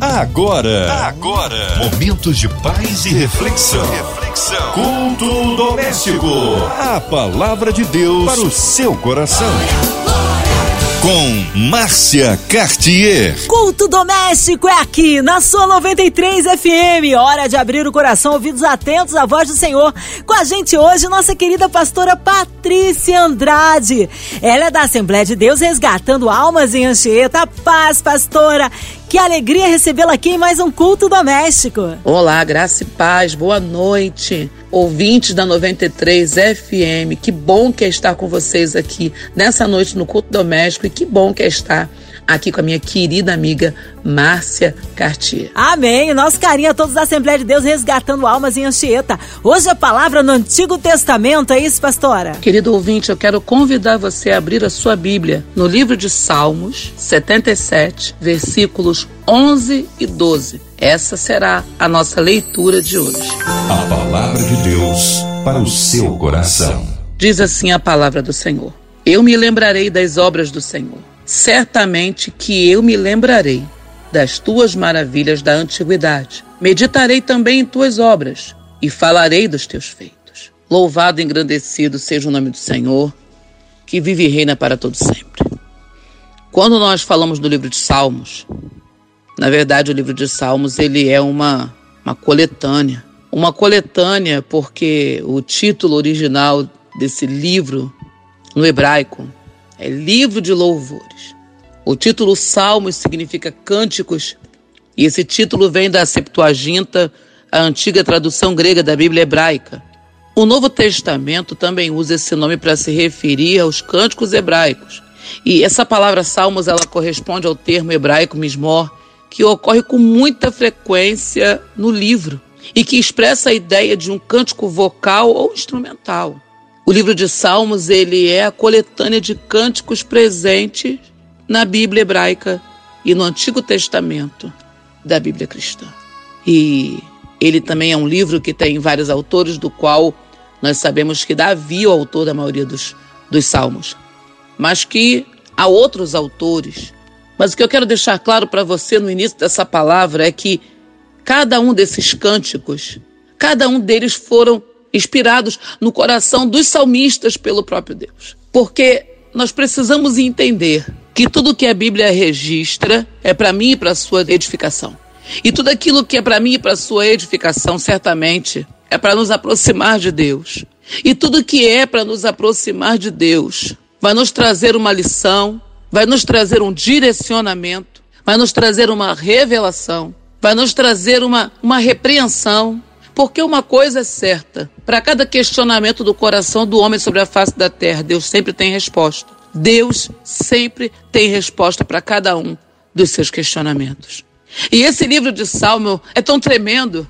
Agora, agora, momentos de paz e reflexão. Reflexão. Culto doméstico. A palavra de Deus para o seu coração. Com Márcia Cartier. Culto doméstico é aqui na sua 93 FM. Hora de abrir o coração, ouvidos atentos à voz do Senhor. Com a gente hoje, nossa querida pastora Patrícia Andrade. Ela é da Assembleia de Deus Resgatando Almas em Anchieta. Paz, pastora. Que alegria recebê-la aqui em mais um culto doméstico. Olá, graça e paz, boa noite. Ouvintes da 93 FM, que bom que é estar com vocês aqui nessa noite no culto doméstico e que bom que é estar aqui com a minha querida amiga Márcia Cartier. Amém. Nosso carinho a todos da Assembleia de Deus resgatando almas em Anchieta. Hoje a palavra no Antigo Testamento, é isso, pastora? Querido ouvinte, eu quero convidar você a abrir a sua Bíblia no livro de Salmos 77, versículos 11 e 12. Essa será a nossa leitura de hoje. A palavra de Deus para o seu coração. Diz assim a palavra do Senhor: Eu me lembrarei das obras do Senhor certamente que eu me lembrarei das tuas maravilhas da antiguidade. Meditarei também em tuas obras e falarei dos teus feitos. Louvado e engrandecido seja o nome do Senhor, que vive e reina para todo sempre. Quando nós falamos do livro de Salmos, na verdade o livro de Salmos ele é uma, uma coletânea. Uma coletânea porque o título original desse livro no hebraico é livro de louvores. O título Salmos significa cânticos, e esse título vem da Septuaginta, a antiga tradução grega da Bíblia hebraica. O Novo Testamento também usa esse nome para se referir aos cânticos hebraicos. E essa palavra salmos ela corresponde ao termo hebraico mismor, que ocorre com muita frequência no livro e que expressa a ideia de um cântico vocal ou instrumental. O livro de Salmos, ele é a coletânea de cânticos presentes na Bíblia hebraica e no Antigo Testamento da Bíblia cristã. E ele também é um livro que tem vários autores, do qual nós sabemos que Davi é o autor da maioria dos, dos salmos, mas que há outros autores. Mas o que eu quero deixar claro para você no início dessa palavra é que cada um desses cânticos, cada um deles foram inspirados no coração dos salmistas pelo próprio Deus. Porque nós precisamos entender que tudo que a Bíblia registra é para mim e para sua edificação. E tudo aquilo que é para mim e para sua edificação, certamente, é para nos aproximar de Deus. E tudo que é para nos aproximar de Deus vai nos trazer uma lição, vai nos trazer um direcionamento, vai nos trazer uma revelação, vai nos trazer uma, uma repreensão, porque uma coisa é certa: para cada questionamento do coração do homem sobre a face da terra, Deus sempre tem resposta. Deus sempre tem resposta para cada um dos seus questionamentos. E esse livro de Salmo é tão tremendo,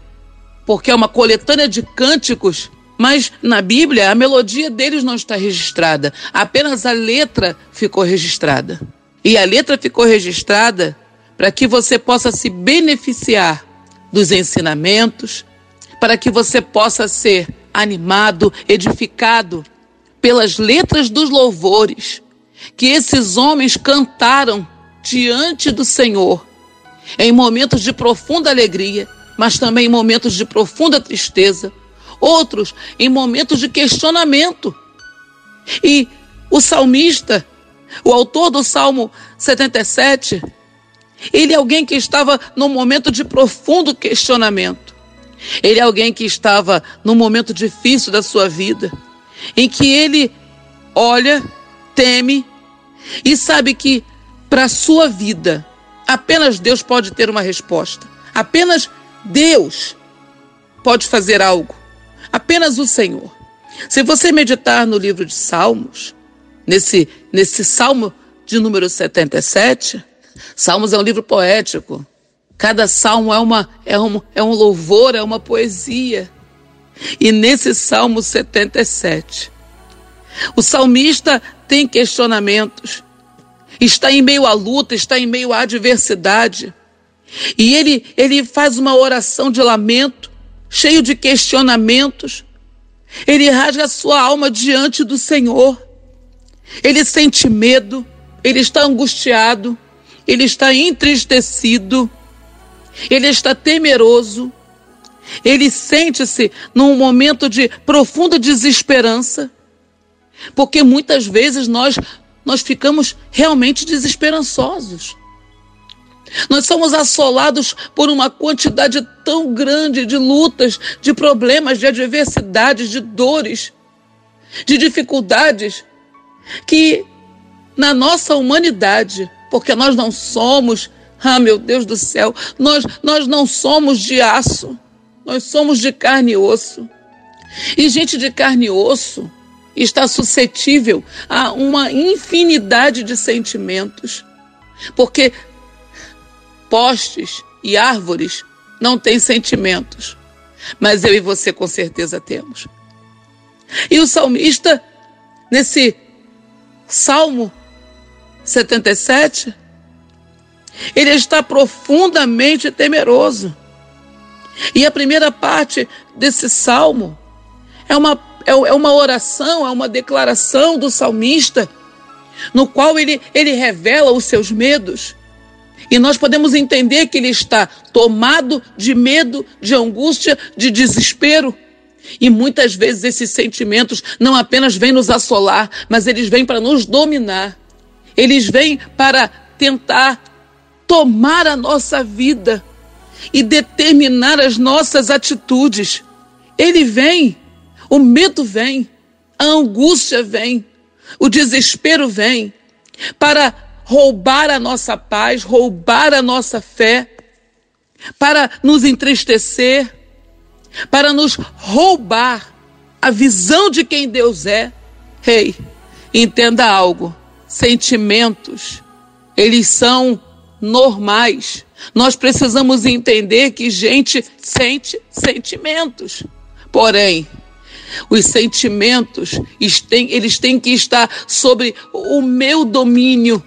porque é uma coletânea de cânticos, mas na Bíblia a melodia deles não está registrada, apenas a letra ficou registrada. E a letra ficou registrada para que você possa se beneficiar dos ensinamentos, para que você possa ser animado, edificado pelas letras dos louvores que esses homens cantaram diante do Senhor em momentos de profunda alegria, mas também em momentos de profunda tristeza, outros em momentos de questionamento. E o salmista, o autor do Salmo 77, ele é alguém que estava num momento de profundo questionamento. Ele é alguém que estava num momento difícil da sua vida, em que ele olha, teme e sabe que para a sua vida apenas Deus pode ter uma resposta. Apenas Deus pode fazer algo. Apenas o Senhor. Se você meditar no livro de Salmos, nesse, nesse Salmo de número 77, Salmos é um livro poético. Cada salmo é, uma, é, um, é um louvor, é uma poesia. E nesse Salmo 77, o salmista tem questionamentos, está em meio à luta, está em meio à adversidade. E ele, ele faz uma oração de lamento, cheio de questionamentos. Ele rasga a sua alma diante do Senhor. Ele sente medo, ele está angustiado, ele está entristecido. Ele está temeroso, ele sente-se num momento de profunda desesperança, porque muitas vezes nós nós ficamos realmente desesperançosos. Nós somos assolados por uma quantidade tão grande de lutas, de problemas, de adversidades, de dores, de dificuldades, que na nossa humanidade, porque nós não somos, ah meu Deus do céu, nós, nós não somos de aço, nós somos de carne e osso. E gente de carne e osso está suscetível a uma infinidade de sentimentos. Porque postes e árvores não têm sentimentos, mas eu e você com certeza temos. E o salmista, nesse Salmo 77, ele está profundamente temeroso. E a primeira parte desse salmo é uma, é, é uma oração, é uma declaração do salmista, no qual ele, ele revela os seus medos. E nós podemos entender que ele está tomado de medo, de angústia, de desespero. E muitas vezes esses sentimentos não apenas vêm nos assolar, mas eles vêm para nos dominar. Eles vêm para tentar tomar a nossa vida e determinar as nossas atitudes. Ele vem, o medo vem, a angústia vem, o desespero vem para roubar a nossa paz, roubar a nossa fé, para nos entristecer, para nos roubar a visão de quem Deus é. Ei, hey, entenda algo: sentimentos, eles são normais. Nós precisamos entender que gente sente sentimentos. Porém, os sentimentos eles têm que estar sobre o meu domínio.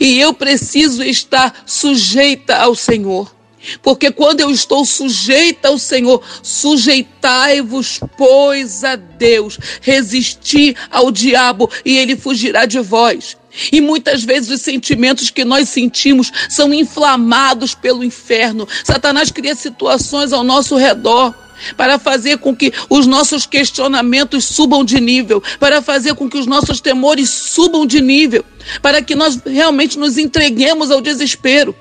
E eu preciso estar sujeita ao Senhor. Porque quando eu estou sujeita ao Senhor, sujeitai-vos, pois, a Deus, resisti ao diabo e ele fugirá de vós. E muitas vezes os sentimentos que nós sentimos são inflamados pelo inferno. Satanás cria situações ao nosso redor para fazer com que os nossos questionamentos subam de nível, para fazer com que os nossos temores subam de nível, para que nós realmente nos entreguemos ao desespero.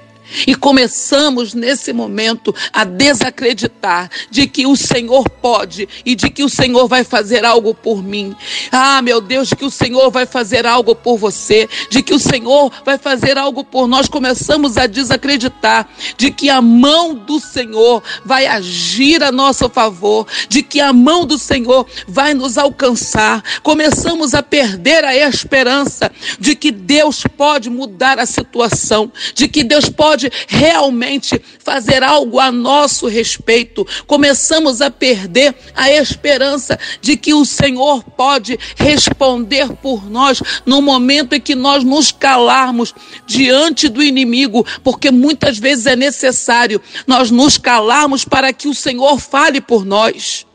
E começamos nesse momento a desacreditar de que o Senhor pode e de que o Senhor vai fazer algo por mim. Ah, meu Deus, que o Senhor vai fazer algo por você, de que o Senhor vai fazer algo por nós. Começamos a desacreditar de que a mão do Senhor vai agir a nosso favor, de que a mão do Senhor vai nos alcançar. Começamos a perder a esperança de que Deus pode mudar a situação, de que Deus pode pode realmente fazer algo a nosso respeito. Começamos a perder a esperança de que o Senhor pode responder por nós no momento em que nós nos calarmos diante do inimigo, porque muitas vezes é necessário nós nos calarmos para que o Senhor fale por nós.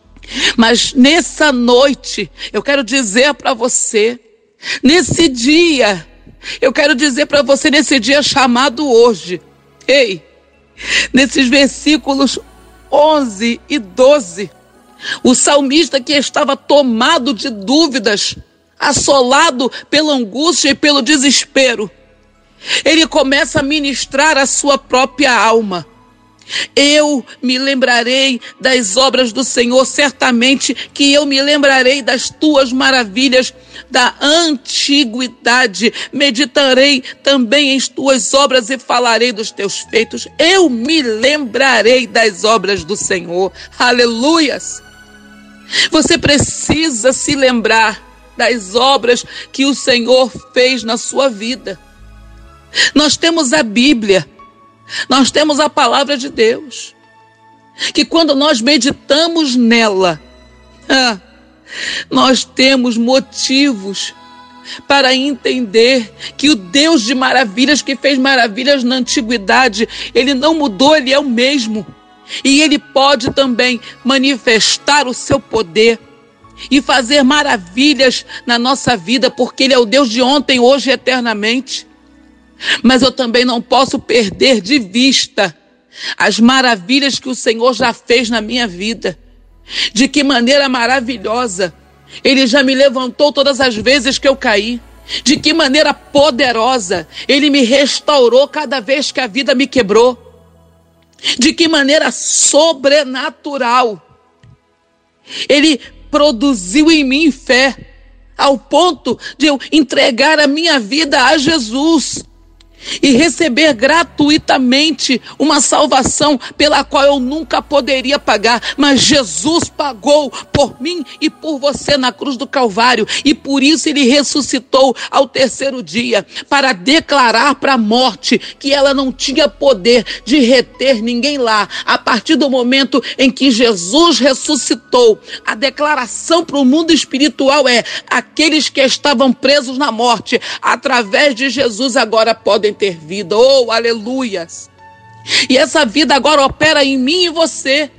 Mas nessa noite, eu quero dizer para você, nesse dia, eu quero dizer para você nesse dia chamado hoje, Nesses versículos 11 e 12, o salmista que estava tomado de dúvidas, assolado pela angústia e pelo desespero, ele começa a ministrar a sua própria alma. Eu me lembrarei das obras do Senhor, certamente que eu me lembrarei das tuas maravilhas da antiguidade. Meditarei também em tuas obras e falarei dos teus feitos. Eu me lembrarei das obras do Senhor. Aleluias! Você precisa se lembrar das obras que o Senhor fez na sua vida. Nós temos a Bíblia. Nós temos a palavra de Deus, que quando nós meditamos nela, ah, nós temos motivos para entender que o Deus de maravilhas, que fez maravilhas na antiguidade, ele não mudou, ele é o mesmo. E ele pode também manifestar o seu poder e fazer maravilhas na nossa vida, porque ele é o Deus de ontem, hoje e eternamente. Mas eu também não posso perder de vista as maravilhas que o Senhor já fez na minha vida. De que maneira maravilhosa Ele já me levantou todas as vezes que eu caí. De que maneira poderosa Ele me restaurou cada vez que a vida me quebrou. De que maneira sobrenatural Ele produziu em mim fé, ao ponto de eu entregar a minha vida a Jesus e receber gratuitamente uma salvação pela qual eu nunca poderia pagar, mas Jesus pagou por mim e por você na cruz do Calvário, e por isso ele ressuscitou ao terceiro dia para declarar para a morte que ela não tinha poder de reter ninguém lá. A partir do momento em que Jesus ressuscitou, a declaração para o mundo espiritual é: aqueles que estavam presos na morte, através de Jesus agora podem podem ter vida. Oh, aleluias! E essa vida agora opera em mim e você.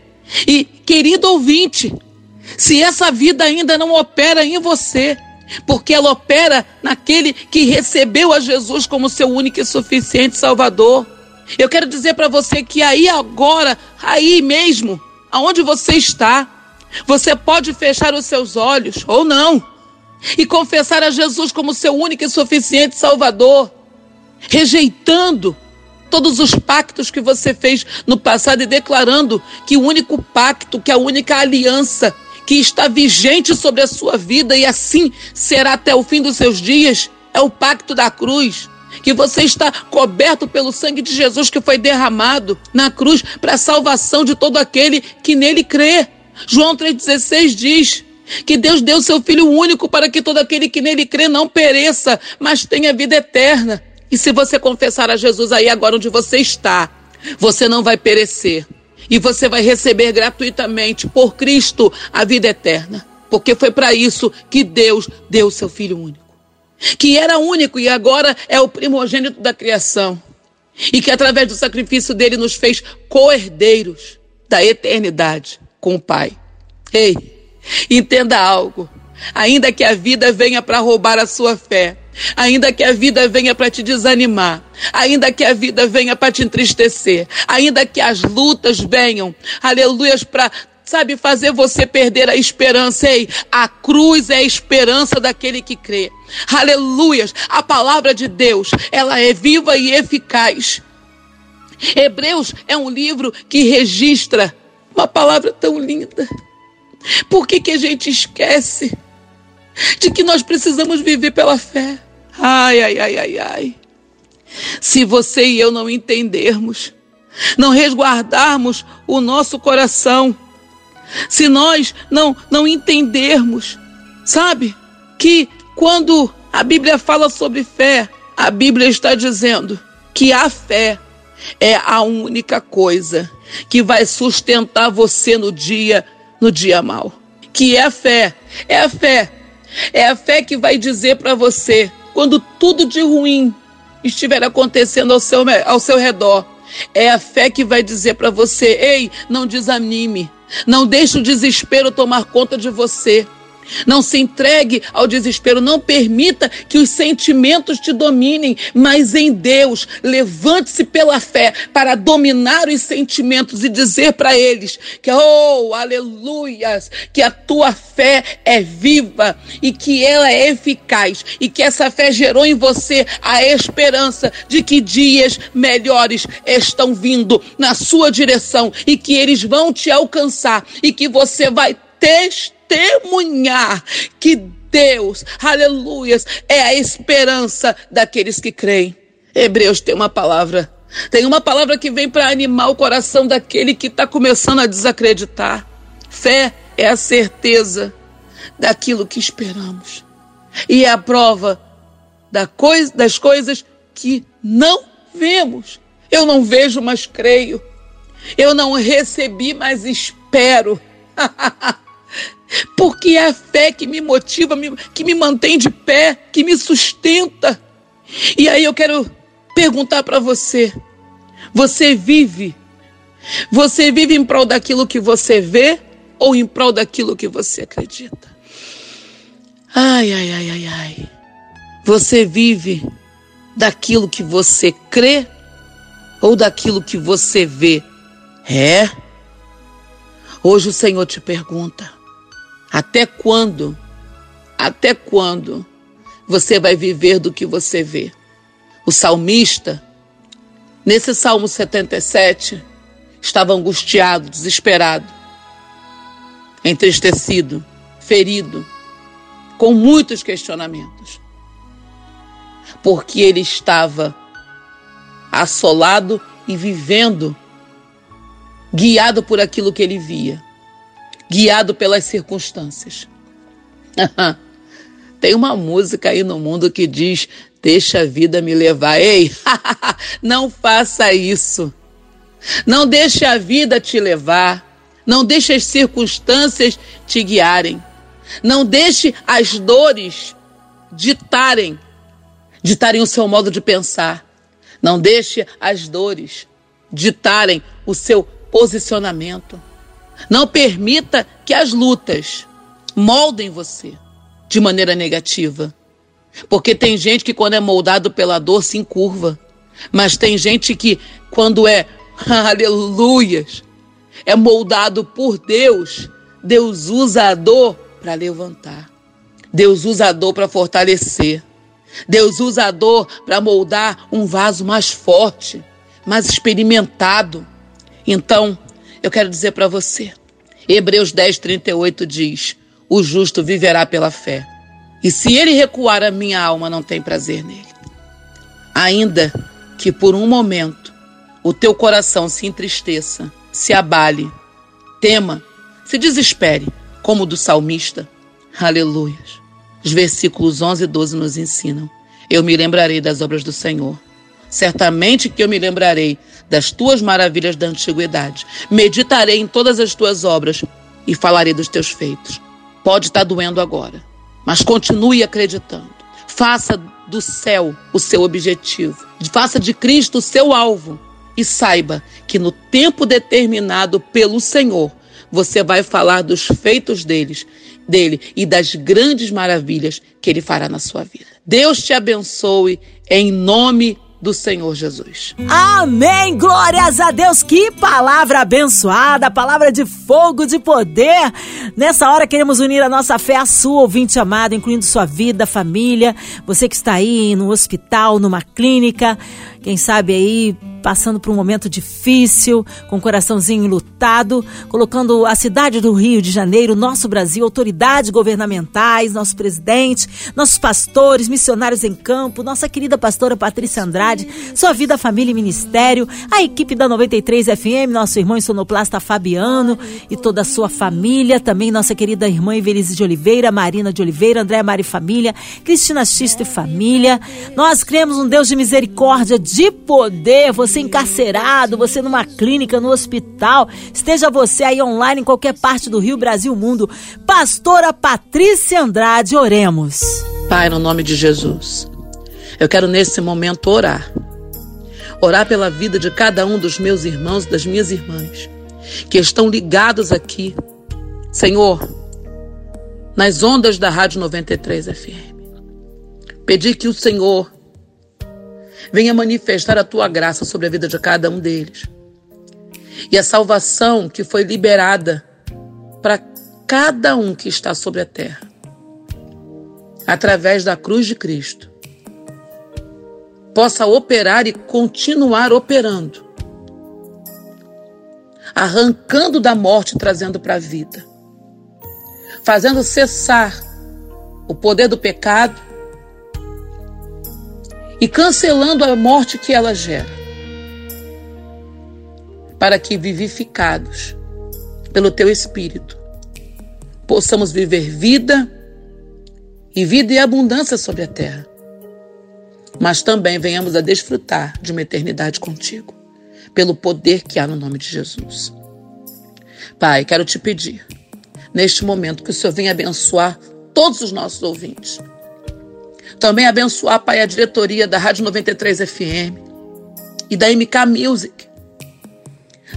E, querido ouvinte, se essa vida ainda não opera em você, porque ela opera naquele que recebeu a Jesus como seu único e suficiente Salvador. Eu quero dizer para você que aí agora, aí mesmo, aonde você está, você pode fechar os seus olhos ou não e confessar a Jesus como seu único e suficiente Salvador rejeitando todos os pactos que você fez no passado e declarando que o único pacto, que a única aliança que está vigente sobre a sua vida e assim será até o fim dos seus dias é o pacto da cruz. Que você está coberto pelo sangue de Jesus que foi derramado na cruz para a salvação de todo aquele que nele crê. João 3,16 diz que Deus deu seu Filho único para que todo aquele que nele crê não pereça, mas tenha vida eterna. E se você confessar a Jesus aí agora onde você está, você não vai perecer. E você vai receber gratuitamente por Cristo a vida eterna. Porque foi para isso que Deus deu o seu Filho único. Que era único e agora é o primogênito da criação. E que através do sacrifício dele nos fez co-herdeiros da eternidade com o Pai. Ei, entenda algo. Ainda que a vida venha para roubar a sua fé, Ainda que a vida venha para te desanimar, ainda que a vida venha para te entristecer, ainda que as lutas venham, aleluias, para sabe, fazer você perder a esperança. Ei, a cruz é a esperança daquele que crê. Aleluias, a palavra de Deus, ela é viva e eficaz. Hebreus é um livro que registra uma palavra tão linda. Por que, que a gente esquece? De que nós precisamos viver pela fé. Ai, ai, ai, ai, ai. Se você e eu não entendermos, não resguardarmos o nosso coração, se nós não não entendermos, sabe, que quando a Bíblia fala sobre fé, a Bíblia está dizendo que a fé é a única coisa que vai sustentar você no dia no dia mal. Que é a fé, é a fé é a fé que vai dizer para você, quando tudo de ruim estiver acontecendo ao seu, ao seu redor, é a fé que vai dizer para você: ei, não desanime, não deixe o desespero tomar conta de você. Não se entregue ao desespero, não permita que os sentimentos te dominem, mas em Deus, levante-se pela fé para dominar os sentimentos e dizer para eles que, oh, aleluias, que a tua fé é viva e que ela é eficaz e que essa fé gerou em você a esperança de que dias melhores estão vindo na sua direção e que eles vão te alcançar e que você vai testemunhar testemunhar que Deus, aleluias, é a esperança daqueles que creem. Hebreus tem uma palavra, tem uma palavra que vem para animar o coração daquele que está começando a desacreditar. Fé é a certeza daquilo que esperamos e é a prova da coisa, das coisas que não vemos. Eu não vejo, mas creio. Eu não recebi, mas espero. porque é a fé que me motiva, que me mantém de pé, que me sustenta. E aí eu quero perguntar para você: você vive? Você vive em prol daquilo que você vê ou em prol daquilo que você acredita? Ai, ai, ai, ai, ai. Você vive daquilo que você crê ou daquilo que você vê. É? Hoje o Senhor te pergunta: até quando? Até quando você vai viver do que você vê? O salmista, nesse Salmo 77, estava angustiado, desesperado, entristecido, ferido, com muitos questionamentos. Porque ele estava assolado e vivendo, guiado por aquilo que ele via, guiado pelas circunstâncias. Tem uma música aí no mundo que diz: Deixa a vida me levar. Ei, não faça isso. Não deixe a vida te levar. Não deixe as circunstâncias te guiarem. Não deixe as dores ditarem, ditarem o seu modo de pensar. Não deixe as dores ditarem o seu posicionamento. Não permita que as lutas moldem você de maneira negativa. Porque tem gente que, quando é moldado pela dor, se encurva. Mas tem gente que, quando é, aleluias, é moldado por Deus, Deus usa a dor para levantar. Deus usa a dor para fortalecer. Deus usa a dor para moldar um vaso mais forte, mais experimentado. Então, eu quero dizer para você, Hebreus 10, 38 diz: O justo viverá pela fé. E se ele recuar, a minha alma não tem prazer nele. Ainda que por um momento o teu coração se entristeça, se abale, tema, se desespere, como o do salmista. Aleluias. Os versículos 11 e 12 nos ensinam: Eu me lembrarei das obras do Senhor. Certamente que eu me lembrarei das tuas maravilhas da antiguidade. Meditarei em todas as tuas obras e falarei dos teus feitos. Pode estar doendo agora mas continue acreditando. Faça do céu o seu objetivo. Faça de Cristo o seu alvo. E saiba que no tempo determinado pelo Senhor, você vai falar dos feitos deles, dele e das grandes maravilhas que ele fará na sua vida. Deus te abençoe em nome do Senhor Jesus. Amém! Glórias a Deus! Que palavra abençoada, palavra de fogo, de poder. Nessa hora queremos unir a nossa fé à sua, ouvinte amado, incluindo sua vida, família, você que está aí no hospital, numa clínica, quem sabe aí passando por um momento difícil, com o coraçãozinho lutado, colocando a cidade do Rio de Janeiro, nosso Brasil, autoridades governamentais, nosso presidente, nossos pastores, missionários em campo, nossa querida pastora Patrícia Andrade, sua vida, família e ministério, a equipe da 93 FM, nosso irmão sonoplasta Fabiano e toda a sua família, também nossa querida irmã Ivelise de Oliveira, Marina de Oliveira, André Mari Família, Cristina Xista e Família. Nós cremos um Deus de misericórdia, de poder. Você encarcerado, você numa clínica, no hospital, esteja você aí online em qualquer parte do Rio, Brasil, mundo. Pastora Patrícia Andrade, oremos. Pai, no nome de Jesus, eu quero nesse momento orar. Orar pela vida de cada um dos meus irmãos e das minhas irmãs que estão ligados aqui. Senhor, nas ondas da Rádio 93 FM. Pedir que o Senhor venha manifestar a tua graça sobre a vida de cada um deles. E a salvação que foi liberada para cada um que está sobre a terra, através da cruz de Cristo, possa operar e continuar operando, arrancando da morte e trazendo para a vida, fazendo cessar o poder do pecado e cancelando a morte que ela gera, para que vivificados pelo teu Espírito possamos viver vida e vida e abundância sobre a terra, mas também venhamos a desfrutar de uma eternidade contigo, pelo poder que há no nome de Jesus. Pai, quero te pedir, neste momento, que o Senhor venha abençoar todos os nossos ouvintes também abençoar, Pai, a diretoria da Rádio 93 FM e da MK Music.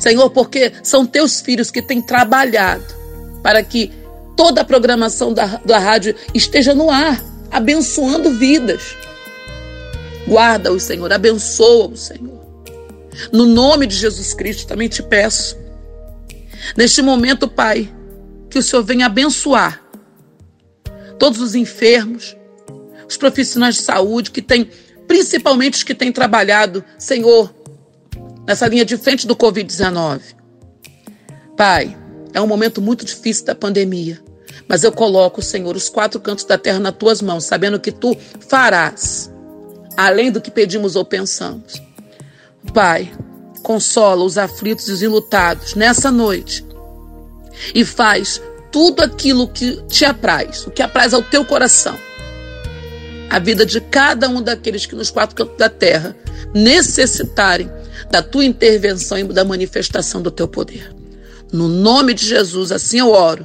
Senhor, porque são teus filhos que têm trabalhado para que toda a programação da, da rádio esteja no ar, abençoando vidas. Guarda-os, Senhor, abençoa-os, Senhor. No nome de Jesus Cristo, também te peço. Neste momento, Pai, que o Senhor venha abençoar todos os enfermos, os profissionais de saúde que têm, principalmente os que têm trabalhado, Senhor, nessa linha de frente do Covid-19. Pai, é um momento muito difícil da pandemia, mas eu coloco, Senhor, os quatro cantos da terra nas tuas mãos, sabendo que tu farás, além do que pedimos ou pensamos. Pai, consola os aflitos e os enlutados nessa noite e faz tudo aquilo que te apraz, o que apraz ao teu coração. A vida de cada um daqueles que nos quatro cantos da terra necessitarem da tua intervenção e da manifestação do teu poder. No nome de Jesus, assim eu oro,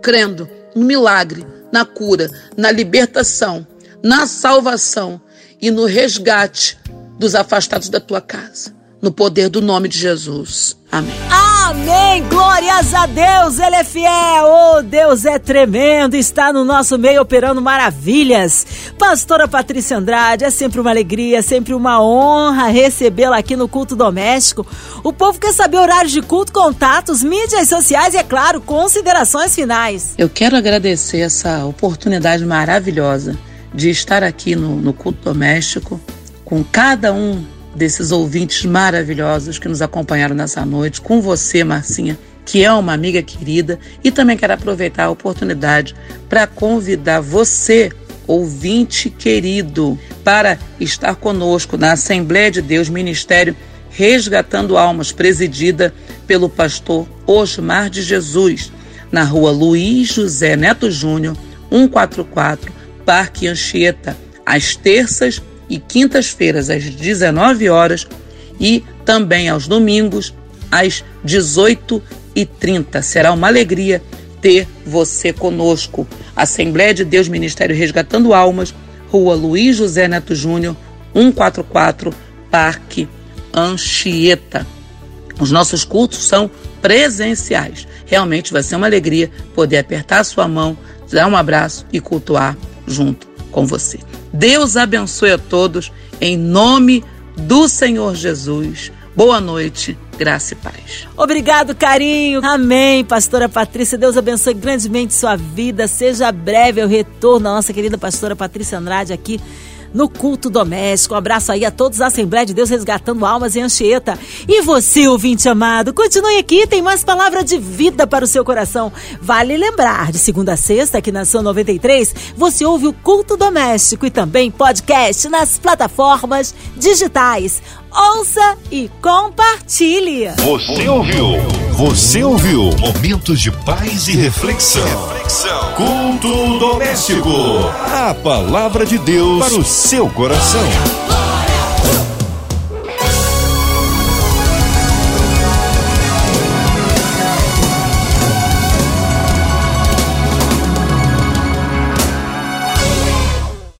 crendo no milagre, na cura, na libertação, na salvação e no resgate dos afastados da tua casa. No poder do nome de Jesus. Amém. Amém! Glórias a Deus, Ele é fiel! Oh, Deus é tremendo, está no nosso meio operando maravilhas. Pastora Patrícia Andrade, é sempre uma alegria, sempre uma honra recebê-la aqui no Culto Doméstico. O povo quer saber horários de culto, contatos, mídias sociais e, é claro, considerações finais. Eu quero agradecer essa oportunidade maravilhosa de estar aqui no, no Culto Doméstico com cada um desses ouvintes maravilhosos que nos acompanharam nessa noite, com você, Marcinha, que é uma amiga querida, e também quero aproveitar a oportunidade para convidar você, ouvinte querido, para estar conosco na Assembleia de Deus Ministério Resgatando Almas, presidida pelo pastor Osmar de Jesus, na rua Luiz José Neto Júnior, 144, Parque Anchieta, às terças e quintas-feiras às 19 horas e também aos domingos às 18h30. Será uma alegria ter você conosco. Assembleia de Deus Ministério Resgatando Almas, Rua Luiz José Neto Júnior, 144, Parque Anchieta. Os nossos cultos são presenciais. Realmente vai ser uma alegria poder apertar a sua mão, dar um abraço e cultuar junto com você. Deus abençoe a todos, em nome do Senhor Jesus. Boa noite, graça e paz. Obrigado, carinho. Amém, pastora Patrícia. Deus abençoe grandemente sua vida. Seja breve o retorno da nossa querida pastora Patrícia Andrade aqui no culto doméstico. Um abraço aí a todos da Assembleia de Deus Resgatando Almas em Anchieta. E você, ouvinte amado, continue aqui, tem mais palavra de vida para o seu coração. Vale lembrar, de segunda a sexta, aqui na São 93, você ouve o culto doméstico e também podcast nas plataformas digitais. Ouça e compartilhe. Você ouviu? Você ouviu? Momentos de paz e reflexão. reflexão. Culto doméstico. A palavra de Deus para o seu coração.